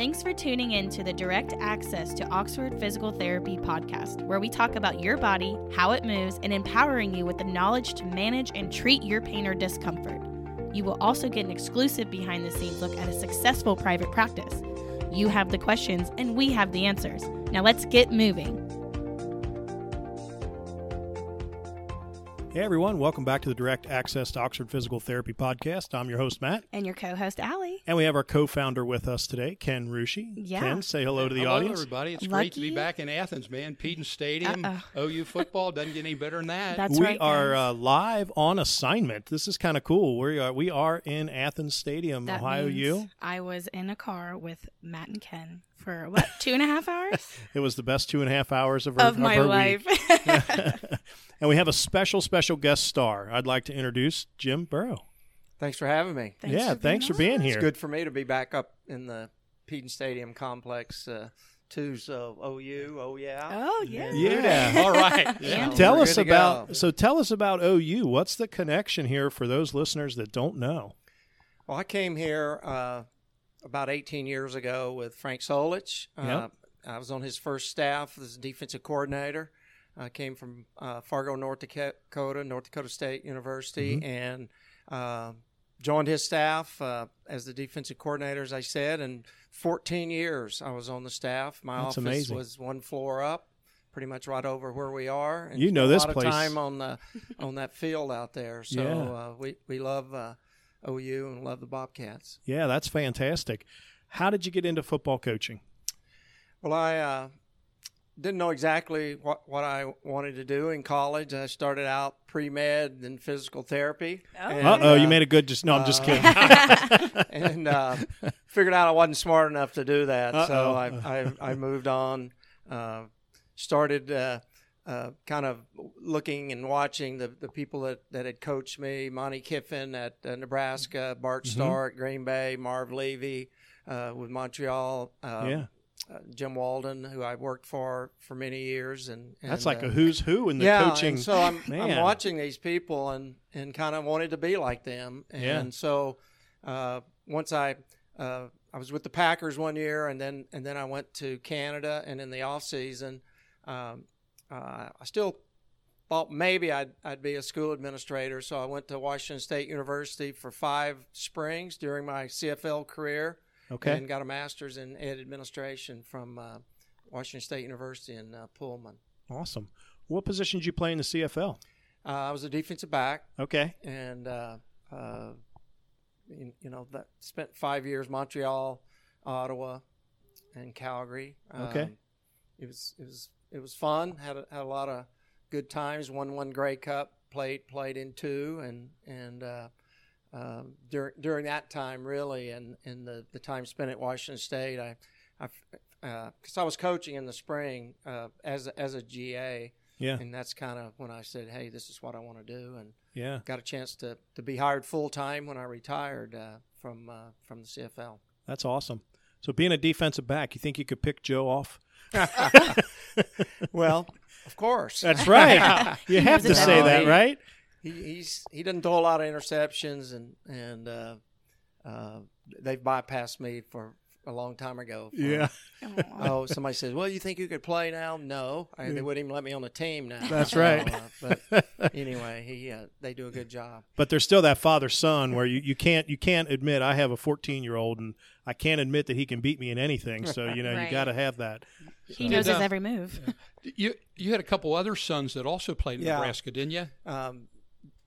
Thanks for tuning in to the Direct Access to Oxford Physical Therapy podcast, where we talk about your body, how it moves, and empowering you with the knowledge to manage and treat your pain or discomfort. You will also get an exclusive behind the scenes look at a successful private practice. You have the questions, and we have the answers. Now let's get moving. Hey everyone, welcome back to the Direct Access to Oxford Physical Therapy podcast. I'm your host Matt, And your co host, Allie. And we have our co-founder with us today, Ken Rushi. Yeah. Ken, say hello to the Hello, audience. everybody. It's Lucky. great to be back in Athens, man. Peden Stadium, Uh-oh. OU football doesn't get any better than that. That's we right. are uh, live on assignment. This is kind of cool. We are we are in Athens Stadium, That Ohio means U. I was in a car with Matt and Ken for what, two and a half hours? It was the best two and a half hours of, our, of my our life. week. and we have a special, special guest star. I'd like to introduce Jim Burrow. Thanks for having me. Thanks yeah, for thanks for on. being It's here. good for me to be back up in the Peden Stadium complex uh, too. So OU, oh yeah. Oh, yeah. Yeah. All right. Yeah. Tell us about so tell us about OU. What's the connection here for those listeners that don't know? Well, I came here uh, about 18 years ago with Frank Solich. Uh, Yep. I was on his first staff as a defensive coordinator. I came from uh, Fargo, North Dakota, North Dakota State University, Mm-hmm. and uh, joined his staff uh, as the defensive coordinator, as I said. And 14 years I was on the staff. My That's office amazing. was one floor up, pretty much right over where we are. And You know this a lot place. of time on the on that field out there. So Yeah. uh, we we love uh, OU and love the Bobcats. Yeah, that's fantastic. How did you get into football coaching? Well, I uh, didn't know exactly what, what I wanted to do in college. I started out pre med, then physical therapy. and, Uh oh, you made a good. Just no, I'm just kidding. and uh, figured out I wasn't smart enough to do that. Uh-oh. So I, I, I moved on. Uh, started uh, uh, kind of looking and watching the, the people that, that had coached me Monte Kiffin at uh, Nebraska, Bart Mm-hmm. Starr at Green Bay, Marv Levy uh, with Montreal. Uh, yeah, uh, Jim Walden, who I worked for for many years, and, and that's like uh, a who's who in the yeah, coaching. And so I'm. I'm watching these people and and kind of wanted to be like them. And Yeah. so uh, once I uh, I was with the Packers one year, and then and then I went to Canada, and in the off season, um, uh, I still thought maybe I'd I'd be a school administrator. So I went to Washington State University for five springs during my CFL career okay, and got a master's in ed administration from uh, Washington State University in uh, Pullman. awesome. What position did you play in the CFL? Uh, I was a defensive back, Okay, and uh, uh, you, you know that spent five years Montreal, Ottawa, and Calgary. Okay. Um, it was it was it was fun. Had a, had a lot of good times. Won one Grey Cup. Played played in two, and and uh, um, during during that time really, and and the the time spent at Washington State, I I because I was coaching in the spring uh, as a- as a GA, yeah, and that's kind of when I said, hey, this is what I want to do, and yeah. got a chance to, to be hired full time when I retired uh, from uh, from the CFL. That's awesome. So being a defensive back, you think you could pick Joe off? Well, of course, That's right. you have to say that, right? He, he's he doesn't throw a lot of interceptions, and and uh, uh, they've bypassed me for a long time ago. for- Oh, somebody says, "Well, you think you could play now?" No, I, they wouldn't even let me on the team now. That's So, right. uh, but anyway, he uh, they do a good job. But there's still that father son where you, you can't you can't admit I have a 14 year old and I can't admit that he can beat me in anything. So you know Right. you got to have that. He knows his uh, every move. You you had a couple other sons that also played in Yeah. Nebraska, didn't you? Um,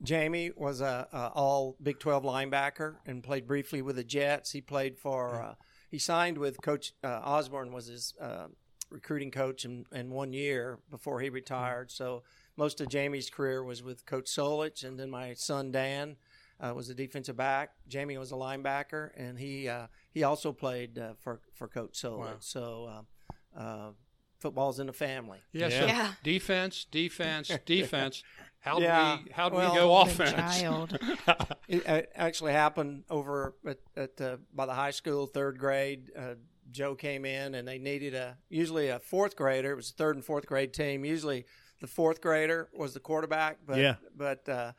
Jamie was a, a all Big 12 linebacker and played briefly with the Jets. He played for uh, he signed with Coach uh, Osborne was his uh, recruiting coach in, in one year before he retired. So most of Jamie's career was with Coach Solich, and then my son Dan uh, was a defensive back. Jamie was a linebacker, and he uh, he also played uh, for for Coach Solich. Wow. So. Uh, uh, Football's in the family. Yeah. Yeah. So Yeah. defense, defense, defense. How do Yeah. we how do Well, we go Big offense? child. It uh, actually happened over at, at uh, by the high school, third grade. Uh, Joe came in and they needed a usually a fourth grader. It was a third and fourth grade team. Usually the fourth grader was the quarterback, but Yeah. but uh,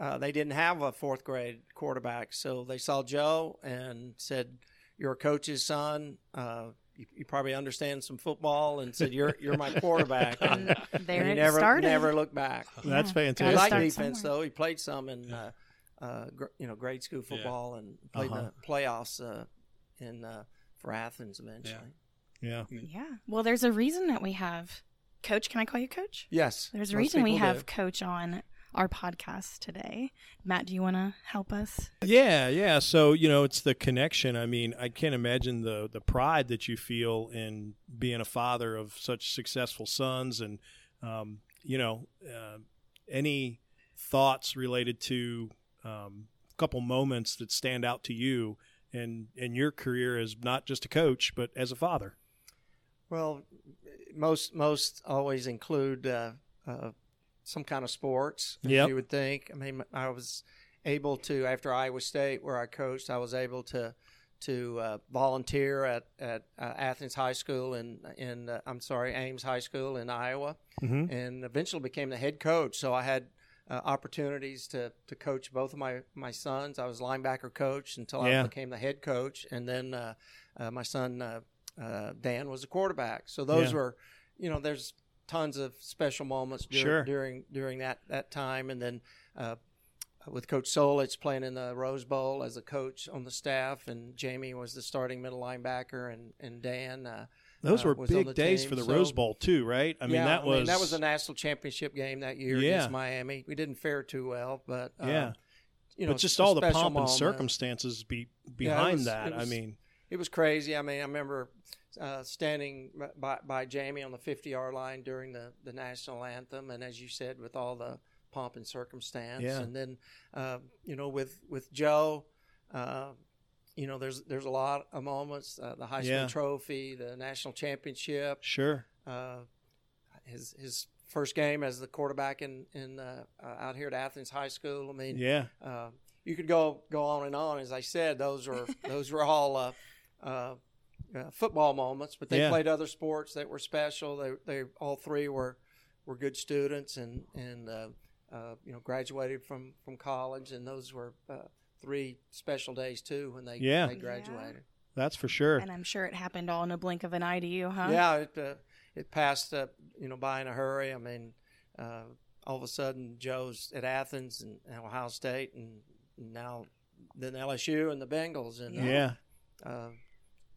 uh, they didn't have a fourth grade quarterback, so they saw Joe and said, you're a coach's son. Uh, you, you probably understand some football, and said, "You're you're my quarterback." And, And there and he it never started. never looked back. That's Yeah. fantastic. He liked defense somewhere. though. He played some in uh, uh, gr- you know grade school football and played Uh-huh. in the playoffs uh, in uh, for Athens eventually. Yeah. Yeah. Well, there's a reason that we have Coach. Can I call you Coach? Yes, There's a most reason we have do. Coach on our podcast today. Matt, do you want to help us? Yeah, yeah. So you know, it's the connection. I mean, I can't imagine the the pride that you feel in being a father of such successful sons, and um, you know, uh, any thoughts related to um, a couple moments that stand out to you in in your career as not just a coach but as a father. Well, most most always include uh, uh, some kind of sports. Yep. you would think. I mean, I was able to after Iowa State, where I coached, I was able to to uh, volunteer at at uh, Athens High School in in uh, I'm sorry Ames High School in Iowa, Mhm. and eventually became the head coach. So I had. Uh, opportunities to, to coach both of my, my sons. I was linebacker coach until Yeah. I became the head coach, and then uh, uh, my son uh, uh, Dan was a quarterback. So those Yeah. were, you know, there's tons of special moments dur- Sure. during during that that time, and then uh, with Coach Solich playing in the Rose Bowl as a coach on the staff, and Jamie was the starting middle linebacker, and and Dan. Uh, Those uh, were was on big days team, for the so- Rose Bowl too, right? I mean, yeah, that was that was a national championship game that year Yeah. against Miami. We didn't fare too well, but uh, Yeah. you know, but just all the pomp and moment. circumstances be, Yeah, behind was- that. it I mean, it was crazy. I mean, I remember uh, standing by, by Jamie on the 50 yard line during the, the national anthem, and as you said, with all the pomp and circumstance, Yeah. and then uh, you know with with Joe. Uh, you know, there's there's a lot of moments. Uh, the Heisman Yeah. Trophy, the national championship, sure. uh, his his first game as the quarterback in in uh, uh, out here at Athens High School. I mean, Yeah. uh, you could go go on and on. As I said, those were those were all uh, football moments, but they Yeah. played other sports that were special. They they all three were were good students and and uh, uh, you know graduated from from college, and those were uh, three special days too when they Yeah. they graduated. That's for sure. And I'm sure it happened all in a blink of an eye to you, huh? Yeah, it uh, it passed uh, you know by in a hurry. I mean, uh, all of a sudden Joe's at Athens and, and Ohio State, and now then LSU and the Bengals, and uh, yeah. uh,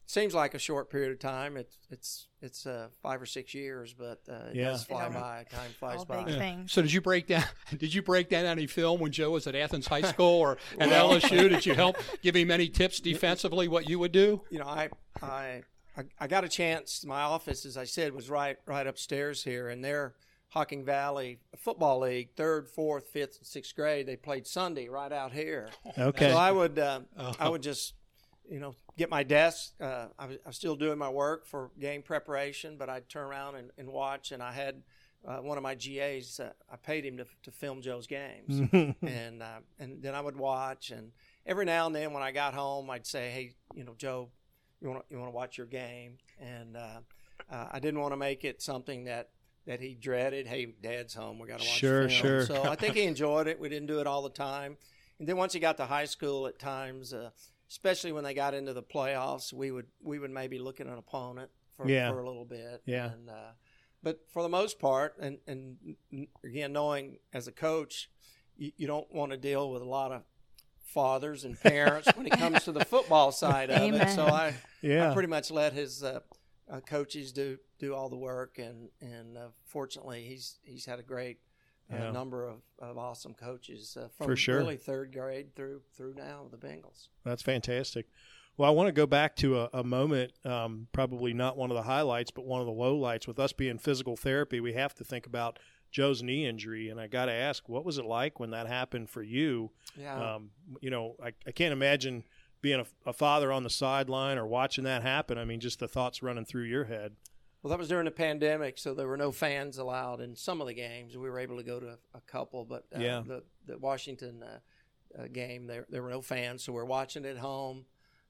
seems like a short period of time. It's it's it's uh, five or six years, but uh, it Yeah. does fly All- by. Time flies all by. big things. So did you break down? Did you break down any film when Joe was at Athens High School or at LSU? Did you help give him any tips defensively? What you would do? you know, I, I, I, I got a chance. My office, as I said, was right, right upstairs here, and their Hocking Valley Football League, third, fourth, fifth, and sixth grade, they played Sunday right out here. Okay. So I would, uh, Oh. I would just, you know, get my desk. Uh, I, was, I was still doing my work for game preparation, but I'd turn around and, and watch. And I had uh, one of my GAs. Uh, I paid him to, to film Joe's games, and uh, and then I would watch. And every now and then, when I got home, I'd say, "Hey, you know, Joe, you want you want to watch your game?" And uh, uh, I didn't want to make it something that. That he dreaded. Hey, Dad's home. We got to watch. Sure, film. sure. So I think he enjoyed it. We didn't do it all the time. And then once he got to high school, at times, uh, especially when they got into the playoffs, we would we would maybe look at an opponent for, Yeah. for a little bit. Yeah. And, uh, but for the most part, and and again, knowing as a coach, you, you don't want to deal with a lot of fathers and parents when it comes to the football side of it. So I, yeah. I pretty much let his uh, uh, coaches do do all the work, and and uh, fortunately, he's he's had a great Yeah. number of, of awesome coaches uh, from For sure. really third grade through through now the Bengals. That's fantastic. Well, I want to go back to a, a moment, um, probably not one of the highlights, but one of the lowlights. With us being physical therapy, we have to think about Joe's knee injury. And I got to ask, what was it like when that happened for you? Yeah, Um, you know, I, I can't imagine being a, a father on the sideline or watching that happen. I mean, just the thoughts running through your head. Well, that was during the pandemic, so there were no fans allowed in some of the games. We were able to go to a, a couple, but uh, Yeah. the the Washington uh, uh, game there there were no fans, so we're watching at home.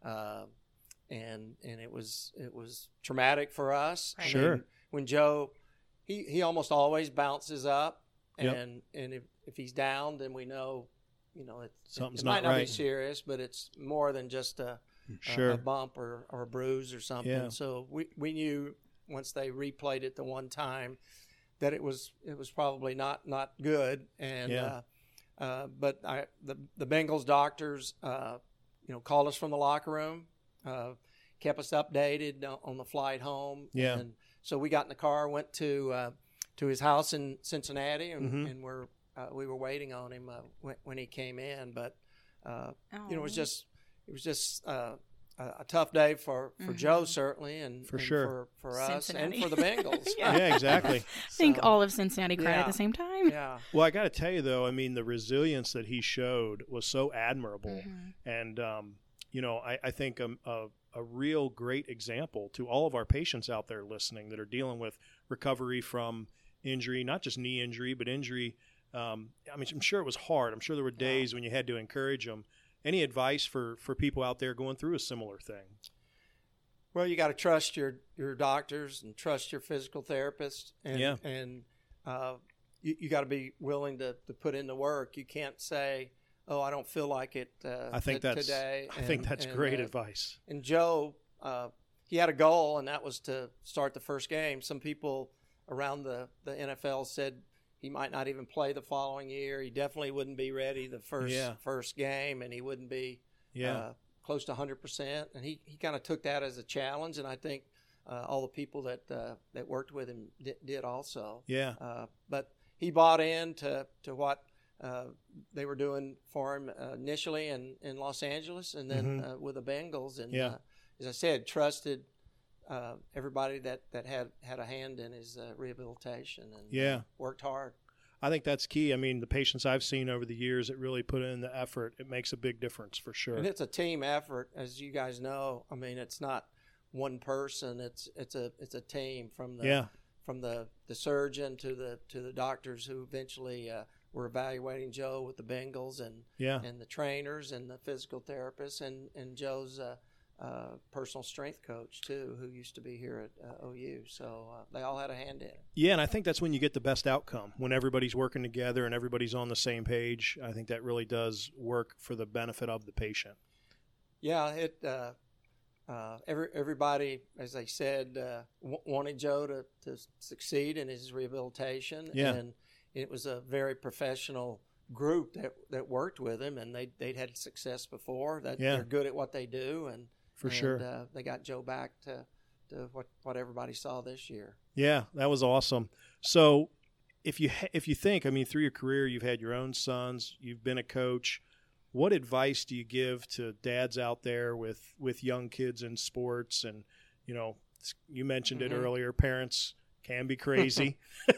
Uh, and and it was it was traumatic for us. I Sure. mean, when Joe, he he almost always bounces up, Yep. and and if, if he's down, then we know, you know, it, Something's it not might not be right. serious, but it's more than just a a- Sure. a, bump or, or a bruise or something. Yeah. So we, we knew once they replayed it the one time that it was it was probably not not good. And Yeah. uh, uh, but I the the Bengals doctors uh, you know called us from the locker room, uh, kept us updated on- on the flight home. Yeah. And so we got in the car, went to uh, to his house in Cincinnati, and, Mhm. and we're uh, we were waiting on him uh, when, when he came in. But uh, you know, it was just it was just uh, a, a tough day for, for Joe certainly, and For and sure. for, for us and for the Bengals. yeah, exactly. I think So, all of Cincinnati cried at the same time. Yeah, Well, I got to tell you though, I mean, the resilience that he showed was so admirable, Mhm. and um, you know, I, I think um, a, a real great example to all of our patients out there listening that are dealing with recovery from injury, not just knee injury, but injury. Um, I mean, I'm sure it was hard. I'm sure there were days when you had to encourage them. Any advice for for people out there going through a similar thing? Well, you got to trust your your doctors and trust your physical therapist, and Yeah. and uh, you, you got to be willing to, to put in the work. You can't say, "Oh, I don't feel like it." Uh, I think that's today. I think that's and, great uh, advice. And Joe, uh, he had a goal, and that was to start the first game. Some people around the, the NFL said he might not even play the following year. He definitely wouldn't be ready the first Yeah. first game, and he wouldn't be Yeah, uh, close to 100%. And he, he kind of took that as a challenge, and I think uh, all the people that uh, that worked with him did, did also. yeah, Uh, but he bought in to, to what uh, they were doing for him uh, initially in, in Los Angeles and then Mhm. uh, with the Bengals. And Yeah. uh, as I said, trusted uh, everybody that, that had, had a hand in his uh, rehabilitation and uh, Yeah. worked hard. I think that's key. I mean, the patients I've seen over the years that really put in the effort, it makes a big difference for sure. And it's a team effort, as you guys know. I mean, it's not one person. It's it's a it's a team from the Yeah, from the, the surgeon to the to the doctors who eventually uh, were evaluating Joe with the Bengals and yeah, and the trainers and the physical therapists and and Joe's uh, uh, personal strength coach too, who used to be here at uh, OU. So uh, they all had a hand in it. yeah. And I think that's when you get the best outcome when everybody's working together and everybody's on the same page. I think that really does work for the benefit of the patient. Yeah, it. Uh, uh, every everybody, as I said, uh, w- wanted Joe to, to succeed in his rehabilitation, Yeah. and it was a very professional group that, that worked with him, and they they'd had success before. That Yeah. they're good at what they do, and For and, sure. uh, they got Joe back to, to what what everybody saw this year. Yeah, that was awesome. So, if you ha- if you think, I mean, through your career, you've had your own sons, you've been a coach. What advice do you give to dads out there with with young kids in sports? And you know, you mentioned it Mhm. earlier. Parents can be crazy.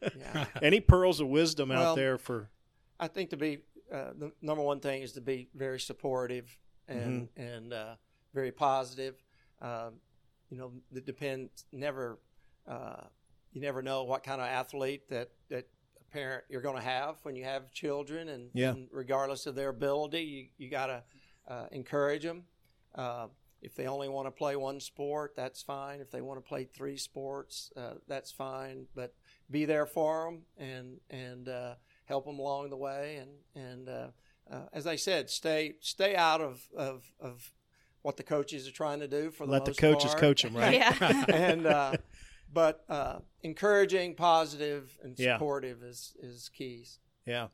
Any pearls of wisdom out there for? I think to be uh, the number one thing is to be very supportive and Mm-hmm. and uh, very positive. Um, you know, it depends. Never, uh, you never know what kind of athlete that that a parent you're going to have when you have children, and, Yeah. and regardless of their ability, you you got to uh, encourage them. Uh, if they only want to play one sport, that's fine. If they want to play three sports, uh, that's fine. But be there for them and and uh, help them along the way. And and uh, uh, as I said, stay stay out of, of of what the coaches are trying to do for the Let the coaches part. coach them, right? Yeah. and uh, but uh, encouraging, positive, and Yeah. supportive is is keys. Yeah.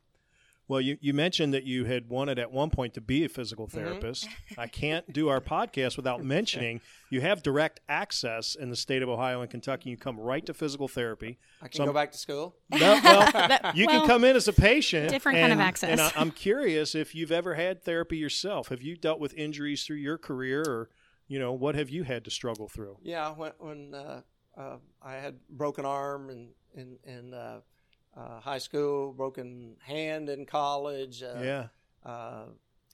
Well, you, you mentioned that you had wanted at one point to be a physical Mm-hmm. therapist. I can't do our podcast without mentioning you have direct access in the state of Ohio and Kentucky. You come right to physical therapy. I can Some- go back to school. No, well, That- you well, can come in as a patient. different kind of access. And I, I'm curious if you've ever had therapy yourself. Have you dealt with injuries through your career, or you know, what have you had to struggle through? Yeah, when when uh, uh, I had broken arm and and and uh, uh, high school, broken hand in college. Uh, yeah, uh,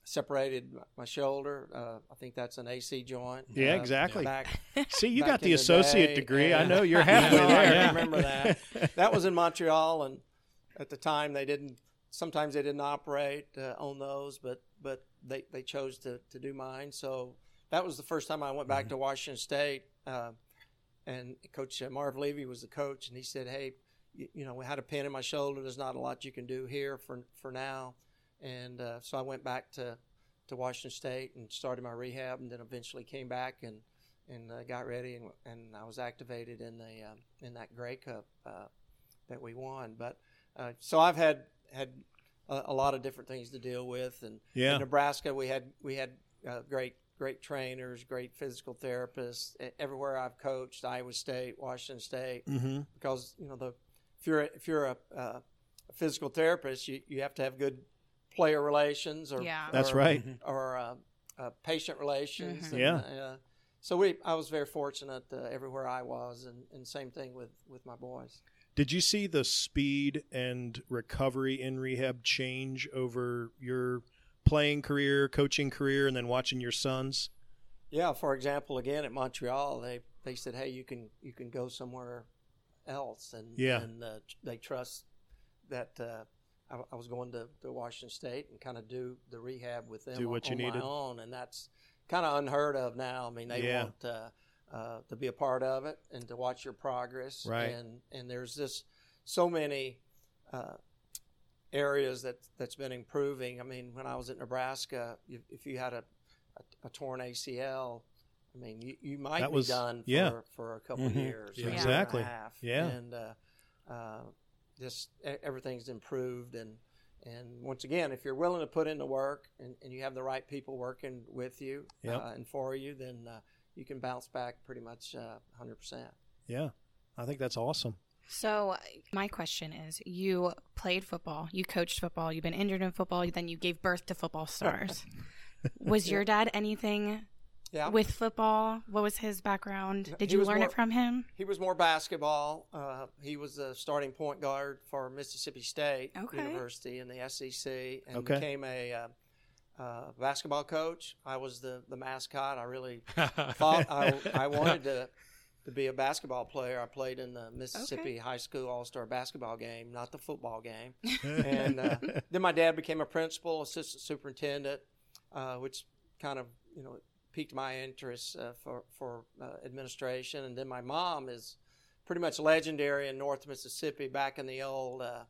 separated my shoulder. Uh, I think that's an AC joint. Yeah, exactly. Back, see, you got the the associate day, degree. I know you're halfway No, there. I remember that. that was in Montreal, and at the time they didn't. Sometimes they didn't operate uh, on those, but but they, they chose to, to do mine. So that was the first time I went back to Washington State, uh, and Coach Marv Levy was the coach, and he said, "Hey, you, know, we had a pin in my shoulder. There's not a lot you can do here for for now." And uh, so I went back to to Washington State and started my rehab, and then eventually came back and and uh, got ready, and, and I was activated in the uh, in that Grey Cup uh, that we won. But uh, so I've had had a, a, lot of different things to deal with, and yeah. in Nebraska we had we had uh, great great trainers, great physical therapists. Everywhere I've coached, Iowa State, Washington State, mm-hmm. because you know the if you're if you're a, uh, a physical therapist, you, you have to have good player relations or yeah. that's or, right or uh, uh, patient relations. Mm-hmm. And, yeah. Uh, so we, I was very fortunate uh, everywhere I was, and, and same thing with, with my boys. Did you see the speed and recovery in rehab change over your playing career, coaching career, and then watching your sons? Yeah. For example, again at Montreal, they they said, "Hey, you can you can go somewhere else," and yeah, and uh, they trust that uh, I, I, was going to, to Washington State and kind of do the rehab with them do what on, you on needed. my own, and that's kind of unheard of now. I mean, they yeah. want uh, uh, to be a part of it and to watch your progress. Right. And and there's this so many uh, areas that that's been improving. I mean, when I was at Nebraska, if, if you had a, a, a, torn ACL, I mean, you, you might that be was, done for, yeah. for a couple mm-hmm. years, yeah. exactly. Yeah, and uh, uh, just everything's improved and. And once again, if you're willing to put in the work and, and you have the right people working with you yep. uh, and for you, then uh, you can bounce back pretty much uh, 100%. Yeah, I think that's awesome. So, my question is you played football, you coached football, you've been injured in football, then you gave birth to football stars. was your dad anything yeah. with football? What was his background? Did He you learn more- it from him? He was more basketball. Uh, he was the starting point guard for Mississippi State Okay. University in the SEC and Okay. became a uh, uh, basketball coach. I was the, the mascot. I really thought I, I wanted to to be a basketball player. I played in the Mississippi High School All Star basketball game, not the football game. and uh, then my dad became a principal, assistant superintendent, uh, which kind of you know piqued my interest uh, for for uh, administration. And then my mom is pretty much legendary in North Mississippi back in the old uh,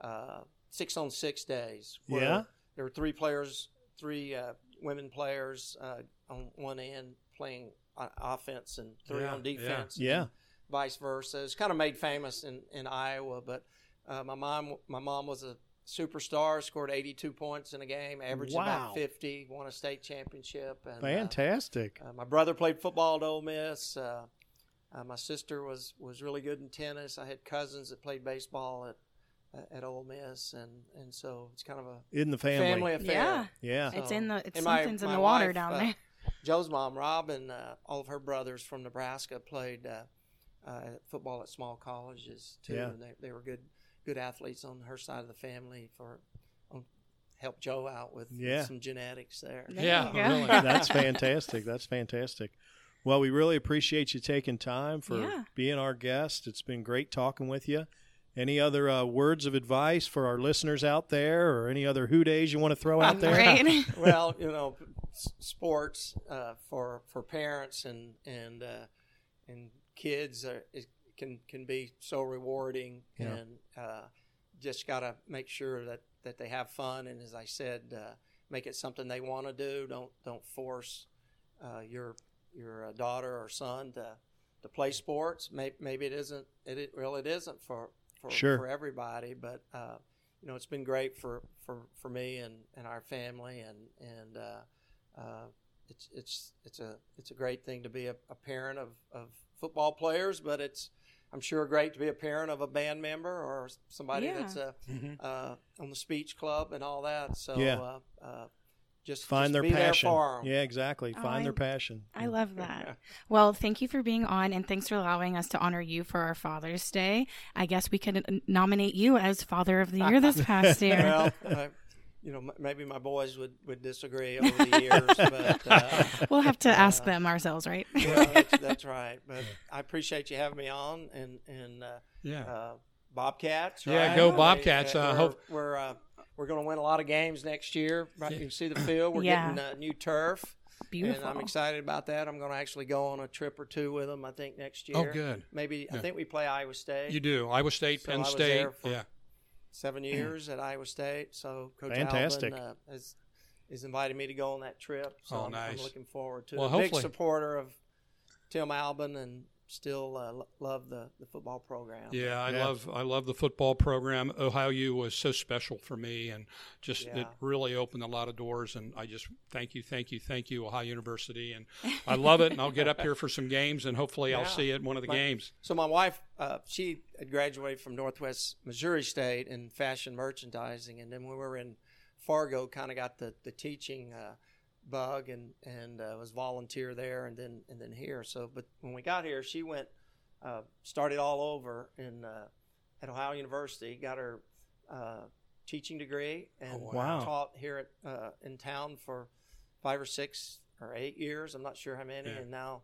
uh, six on six days. where Yeah. there were three players, three uh, women players uh, on one end playing offense and three Yeah, on defense. Yeah. and vice versa. It's kind of made famous in, in Iowa, but uh, my mom my mom was a superstar, scored 82 points in a game, averaged Wow. about 50, won a state championship. And, uh, Fantastic. uh, my brother played football at Ole Miss. Uh, uh, my sister was, was really good in tennis. I had cousins that played baseball at at Ole Miss, and, and so it's kind of a In the family. family affair. Yeah. Yeah. It's in the it's And my- something's in my the water wife, down uh, there. Joe's mom, Robin, uh, all of her brothers from Nebraska played uh, uh, football at small colleges too, Yeah. and they, they were good good athletes on her side of the family for um, help Joe out with, with Yeah. some genetics there. There Yeah, really. That's fantastic. That's fantastic. Well, we really appreciate you taking time for Yeah. being our guest. It's been great talking with you. Any other uh, words of advice for our listeners out there, or any other who days you want to throw out there? Right? well, you know, sports uh, for for parents and and uh, and kids are, it can can be so rewarding, Yeah. and uh, just got to make sure that that they have fun. And as I said, uh, make it something they want to do. Don't don't force uh, your your uh, daughter or son to to play sports. Maybe, maybe it isn't. It, it well, it isn't for for, Sure. for everybody, but. Uh, you know, it's been great for, for, for me and, and our family, and and uh, uh, it's it's it's a it's a great thing to be a, a parent of, of football players, but it's I'm sure great to be a parent of a band member or somebody Yeah. that's uh, uh, on the speech club and all that. So Yeah. uh, uh, just Find just their be passion. There for 'em. Yeah, exactly. Oh, Find I- their passion. I love that. Well, thank you for being on and thanks for allowing us to honor you for our Father's Day. I guess we could nominate you as Father of the Year this past year. well, I, you know, maybe my boys would, would disagree over the years, but uh, we'll have to ask them ourselves, right? well, that's, that's right. But I appreciate you having me on, and and uh, Yeah. uh, Bobcats. Yeah, go They- Bobcats. uh, Uh, we're hope- we're uh, we're going to win a lot of games next year. Right, you can see the field. We're Yeah. getting uh, new turf, Beautiful. and I'm excited about that. I'm going to actually go on a trip or two with them. I think next year. Oh, good. Maybe I think we play Iowa State. You do. Iowa State, So I Penn was State. there for- Yeah. Seven years at Iowa State. So Coach Fantastic. Albin uh, has is invited me to go on that trip. So Oh, I'm, I'm looking forward to Well, it. Big hopefully- supporter of Tim Albin and still uh, love the, the football program. Yeah, I Yeah. love I love the football program. Ohio U was so special for me, and just it really opened a lot of doors. And I just thank you, thank you, thank you, Ohio University, and I love it. And I'll get up here for some games, and hopefully I'll see it in one of the My- games. So my wife, uh, she had graduated from Northwest Missouri State in fashion merchandising, and then when we were in Fargo, kind of got the the teaching uh, bug, and and uh, was volunteer there, and then and then here. So, but when we got here, she went uh, started all over in uh, at Ohio University, got her uh, teaching degree, and Oh, wow. taught here at uh, in town for five or six or eight years. I'm not sure how many, Yeah. and now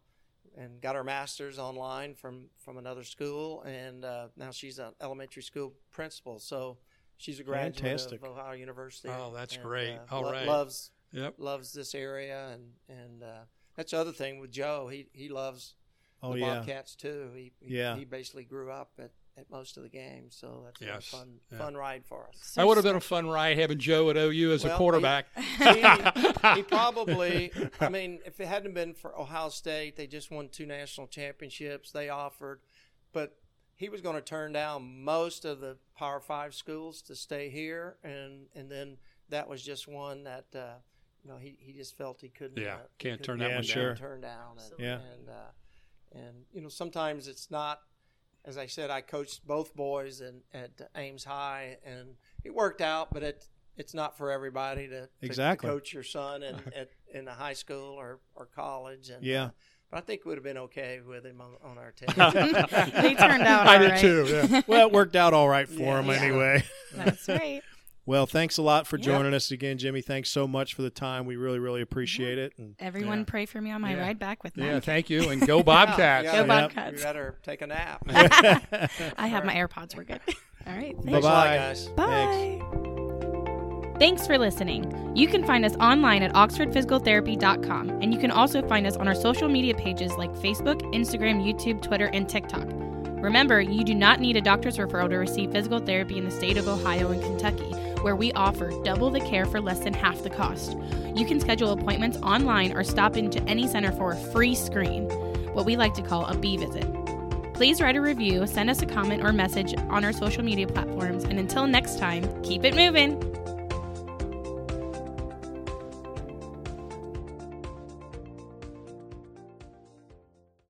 and got her master's online from from another school, and uh, now she's an elementary school principal. So she's a graduate Fantastic. of Ohio University. Oh, that's and, great. Uh, All lo- right. Loves Yep. loves this area, and and uh, that's the other thing with Joe. He he loves Oh the yeah. Bobcats too. He, he Yeah. he basically grew up at, at most of the games, so that's Yes. a fun Yeah. fun ride for us. That would have been a fun ride having Joe at OU as a Well, quarterback. he, he probably, I mean, if it hadn't been for Ohio State, they just won two national championships. They offered, but he was going to turn down most of the Power Five schools to stay here, and and then that was just one that. Uh, you know, he, he just felt he couldn't. Yeah, uh, can't couldn't turn that Yeah, one sure. down. Turn down. And, Yeah. And uh, and you know, sometimes it's not. As I said, I coached both boys in, at Ames High, and it worked out. But it it's not for everybody to, to- Exactly. to coach your son in at, in a high school or, or college. And, Yeah. uh, but I think it would have been okay with him on, on our team. they turned out I all did right. too. Yeah. well, it worked out all right for Yeah. him Yeah. anyway. That's right. Well, thanks a lot for Yeah. joining us again, Jimmy. Thanks so much for the time. We really, really appreciate it. And Everyone Yeah. pray for me on my Yeah. ride back with me. yeah, thank you, and go Bobcats. Yeah, Go. Bobcats. You better take a nap. I have my AirPods. We're good. All right. Bye Thanks a lot, bye. guys. Bye. Thanks for listening. You can find us online at oxfordphysicaltherapy.com, and you can also find us on our social media pages like Facebook, Instagram, YouTube, Twitter, and TikTok. Remember, you do not need a doctor's referral to receive physical therapy in the state of Ohio and Kentucky, where we offer double the care for less than half the cost. You can schedule appointments online or stop into any center for a free screen, what we like to call a B visit. Please write a review, send us a comment or message on our social media platforms, and until next time, keep it moving.